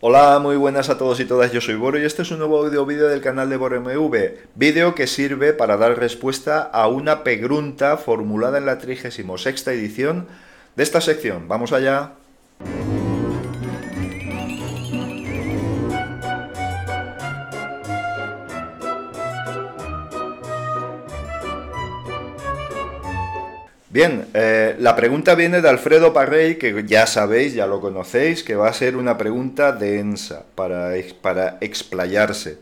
Hola, muy buenas a todos y todas, yo soy Boro y este es un nuevo audio vídeo del canal de BoroMV, vídeo que sirve para dar respuesta a una pregunta formulada en la 36 edición de esta sección. ¡Vamos allá! Bien, eh, la pregunta viene de Alfredo Parrey, que ya sabéis, ya lo conocéis, que va a ser una pregunta densa para, para explayarse.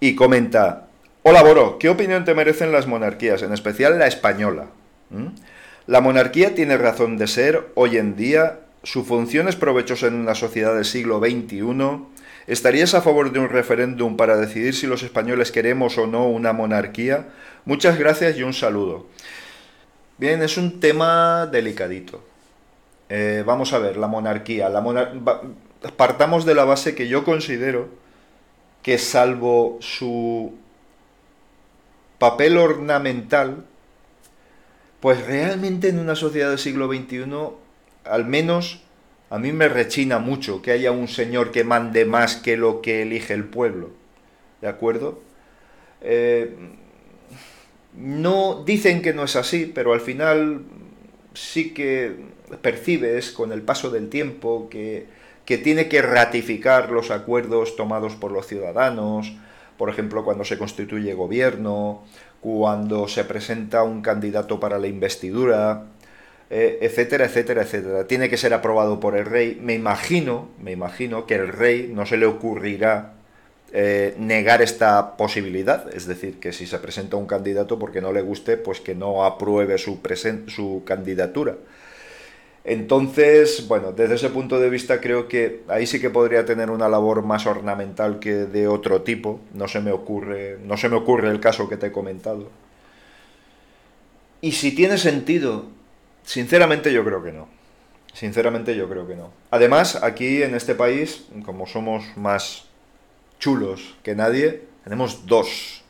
Y comenta, hola Boro, ¿qué opinión te merecen las monarquías, en especial la española? ¿Mm? La monarquía tiene razón de ser hoy en día, su función es provechosa en una sociedad del siglo XXI. ¿Estarías a favor de un referéndum para decidir si los españoles queremos o no una monarquía? Muchas gracias y un saludo. Bien, es un tema delicadito. Eh, vamos a ver, la monarquía. La Partamos de la base que yo considero que salvo su papel ornamental, pues realmente en una sociedad del siglo XXI, al menos a mí me rechina mucho que haya un señor que mande más que lo que elige el pueblo. ¿De acuerdo? Eh, no dicen que no es así, pero al final sí que percibes con el paso del tiempo que, que tiene que ratificar los acuerdos tomados por los ciudadanos, por ejemplo, cuando se constituye gobierno, cuando se presenta un candidato para la investidura, eh, etcétera, etcétera, etcétera. Tiene que ser aprobado por el rey. Me imagino, me imagino que el rey no se le ocurrirá eh, negar esta posibilidad, es decir, que si se presenta un candidato porque no le guste, pues que no apruebe su, su candidatura. Entonces, bueno, desde ese punto de vista creo que ahí sí que podría tener una labor más ornamental que de otro tipo. No se me ocurre, no se me ocurre el caso que te he comentado. Y si tiene sentido, sinceramente yo creo que no. Sinceramente yo creo que no. Además, aquí en este país, como somos más chulos que nadie, tenemos dos,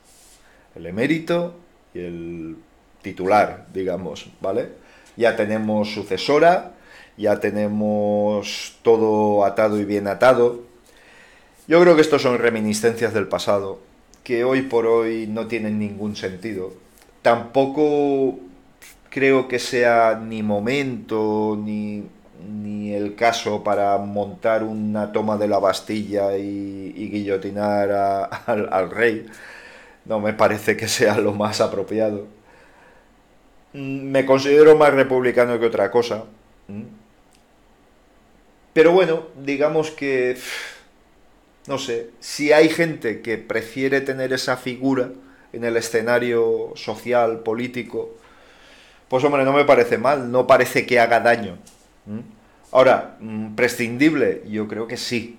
el emérito y el titular, digamos, ¿vale? Ya tenemos sucesora, ya tenemos todo atado y bien atado. Yo creo que estos son reminiscencias del pasado, que hoy por hoy no tienen ningún sentido. Tampoco creo que sea ni momento ni ni el caso para montar una toma de la Bastilla y, guillotinar al, rey. No me parece que sea lo más apropiado. Mm, me considero más republicano que otra cosa. Pero bueno, digamos que... No sé, si hay gente que prefiere tener esa figura en el escenario social, político, pues hombre, no me parece mal, no parece que haga daño. ¿Mm? Ahora, mm, prescindible, yo creo que sí.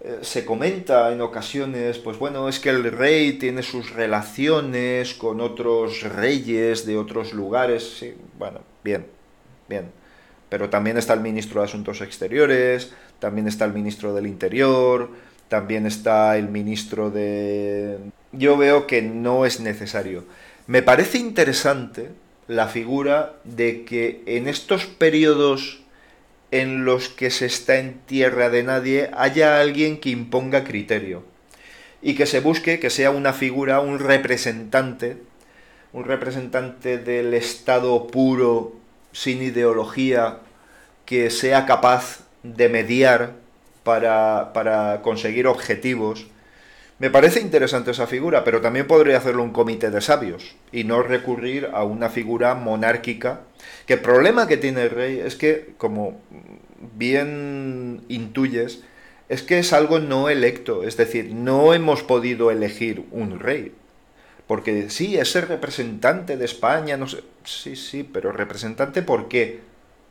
Eh, se comenta en ocasiones, pues bueno, es que el rey tiene sus relaciones con otros reyes de otros lugares. Sí, bueno, bien, bien. Pero también está el ministro de Asuntos Exteriores, también está el ministro del Interior, también está el ministro de... Yo veo que no es necesario. Me parece interesante la figura de que en estos periodos en los que se está en tierra de nadie haya alguien que imponga criterio y que se busque que sea una figura, un representante, un representante del Estado puro, sin ideología, que sea capaz de mediar para, para conseguir objetivos me parece interesante esa figura, pero también podría hacerlo un comité de sabios y no recurrir a una figura monárquica. Que el problema que tiene el rey es que, como bien intuyes, es que es algo no electo, es decir, no hemos podido elegir un rey. Porque sí, es representante de España, no sé, sí, sí, pero representante ¿por qué?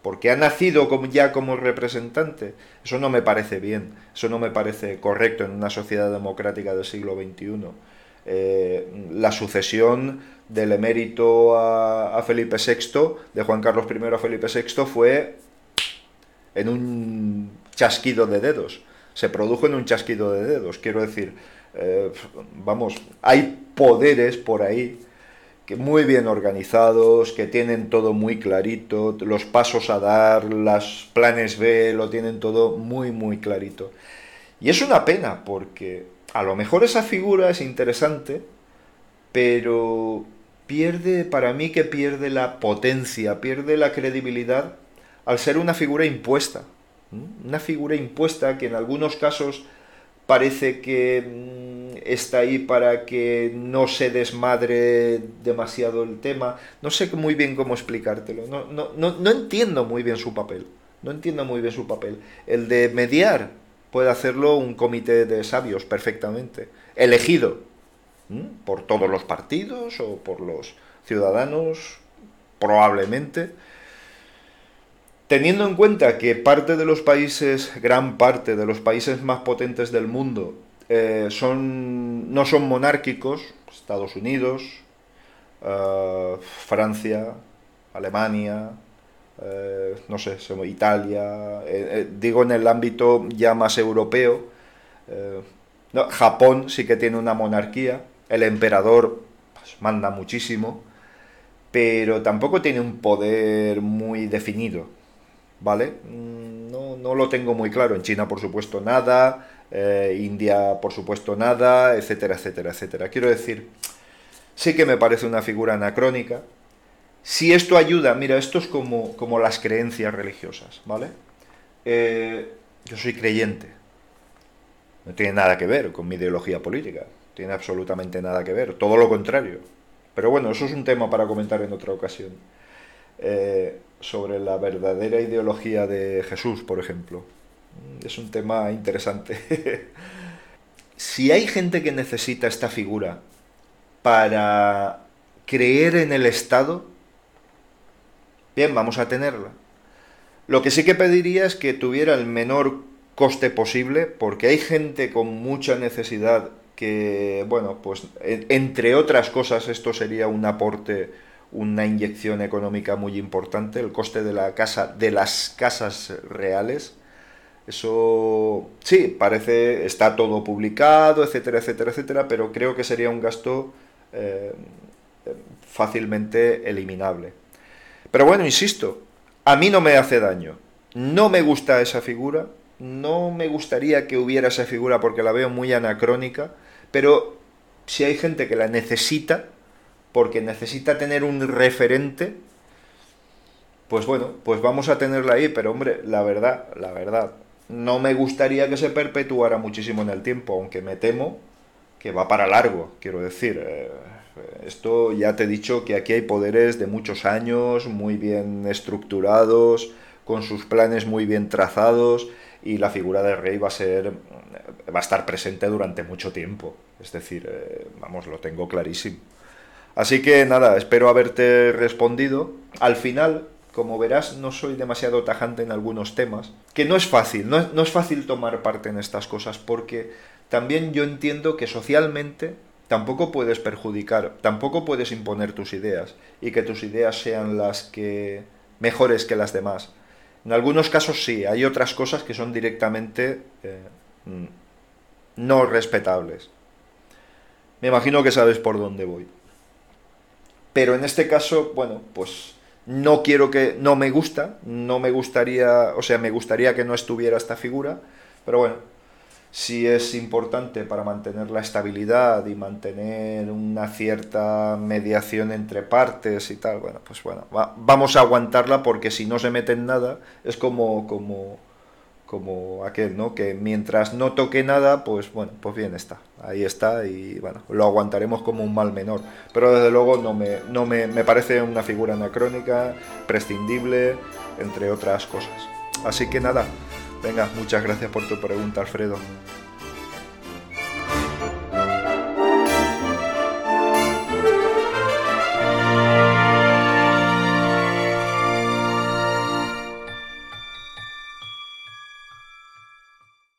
Porque ha nacido ya como representante. Eso no me parece bien, eso no me parece correcto en una sociedad democrática del siglo XXI. Eh, la sucesión del emérito a, Felipe VI, de Juan Carlos I a Felipe VI, fue en un chasquido de dedos. Se produjo en un chasquido de dedos. Quiero decir, eh, vamos, hay poderes por ahí que muy bien organizados, que tienen todo muy clarito, los pasos a dar, los planes B, lo tienen todo muy, muy clarito. Y es una pena porque a lo mejor esa figura es interesante, pero pierde, para mí que pierde la potencia, pierde la credibilidad al ser una figura impuesta. Una figura impuesta que en algunos casos parece que mm, está ahí para que no se desmadre demasiado el tema. No sé muy bien cómo explicártelo. No, no, no, entiendo muy bien su papel. No entiendo muy bien su papel. El de mediar puede hacerlo un comité de sabios perfectamente. Elegido por todos los partidos o por los ciudadanos, probablemente Teniendo en cuenta que parte de los países, gran parte de los países más potentes del mundo, eh, son, no son monárquicos, Estados Unidos, eh, Francia, Alemania, eh, no sé, Italia, digo en el ámbito ya más europeo, Japón sí que tiene una monarquía, el emperador pues, manda muchísimo, pero tampoco tiene un poder muy definido. ¿Vale? Mm, no, no, lo tengo muy claro. En China, por supuesto, nada. Eh, India, por supuesto, nada, etcétera, etcétera, etcétera. Quiero decir, sí que me parece una figura anacrónica. Si esto ayuda, mira, esto es como, como las creencias religiosas, ¿vale? Eh, yo soy creyente. No tiene nada que ver con mi ideología política. Tiene absolutamente nada que ver. Todo lo contrario. Pero bueno, eso es un tema para comentar en otra ocasión. Eh, sobre la verdadera ideología de Jesús, por ejemplo. Es un tema interesante. si hay gente que necesita esta figura para creer en el Estado, bien, vamos a tenerla. Lo que sí que pediría es que tuviera el menor coste posible, porque hay gente con mucha necesidad que, bueno, pues entre otras cosas esto sería un aporte una inyección económica muy importante, el coste de la casa, de las casas reales. Eso sí, parece, está todo publicado, etcétera, etcétera, etcétera, pero creo que sería un gasto eh, fácilmente eliminable. Pero bueno, insisto, a mí no me hace daño. No me gusta esa figura, no me gustaría que hubiera esa figura porque la veo muy anacrónica, pero si hay gente que la necesita, porque necesita tener un referente, pues bueno, pues vamos a tenerla ahí, pero hombre, la verdad, la verdad, no me gustaría que se perpetuara muchísimo en el tiempo, aunque me temo que va para largo, quiero decir. Eh, esto ya te he dicho que aquí hay poderes de muchos años, muy bien estructurados, con sus planes muy bien trazados, y la figura del rey va a ser va a estar presente durante mucho tiempo. Es decir, eh, vamos, lo tengo clarísimo. Así que nada, espero haberte respondido. Al final, como verás, no soy demasiado tajante en algunos temas, que no es fácil, no es, fácil tomar parte en estas cosas, porque también yo entiendo que socialmente tampoco puedes perjudicar, tampoco puedes imponer tus ideas y que tus ideas sean las que mejores que las demás. En algunos casos sí, hay otras cosas que son directamente eh, mm, no respetables. Me imagino que sabes por dónde voy. Pero en este caso, bueno, pues no quiero que, no me gusta, no me gustaría, o sea, me gustaría que no estuviera esta figura, pero bueno, si es importante para mantener la estabilidad y mantener una cierta mediación entre partes y tal, bueno, pues bueno, vamos a aguantarla porque si no se mete en nada es como, como, como aquel, ¿no? Que mientras no toque nada, pues bueno, pues bien está. Ahí está y bueno, lo aguantaremos como un mal menor. Pero desde luego no me, no me, me parece una figura anacrónica, prescindible, entre otras cosas. Así que nada, venga, muchas gracias por tu pregunta, Alfredo.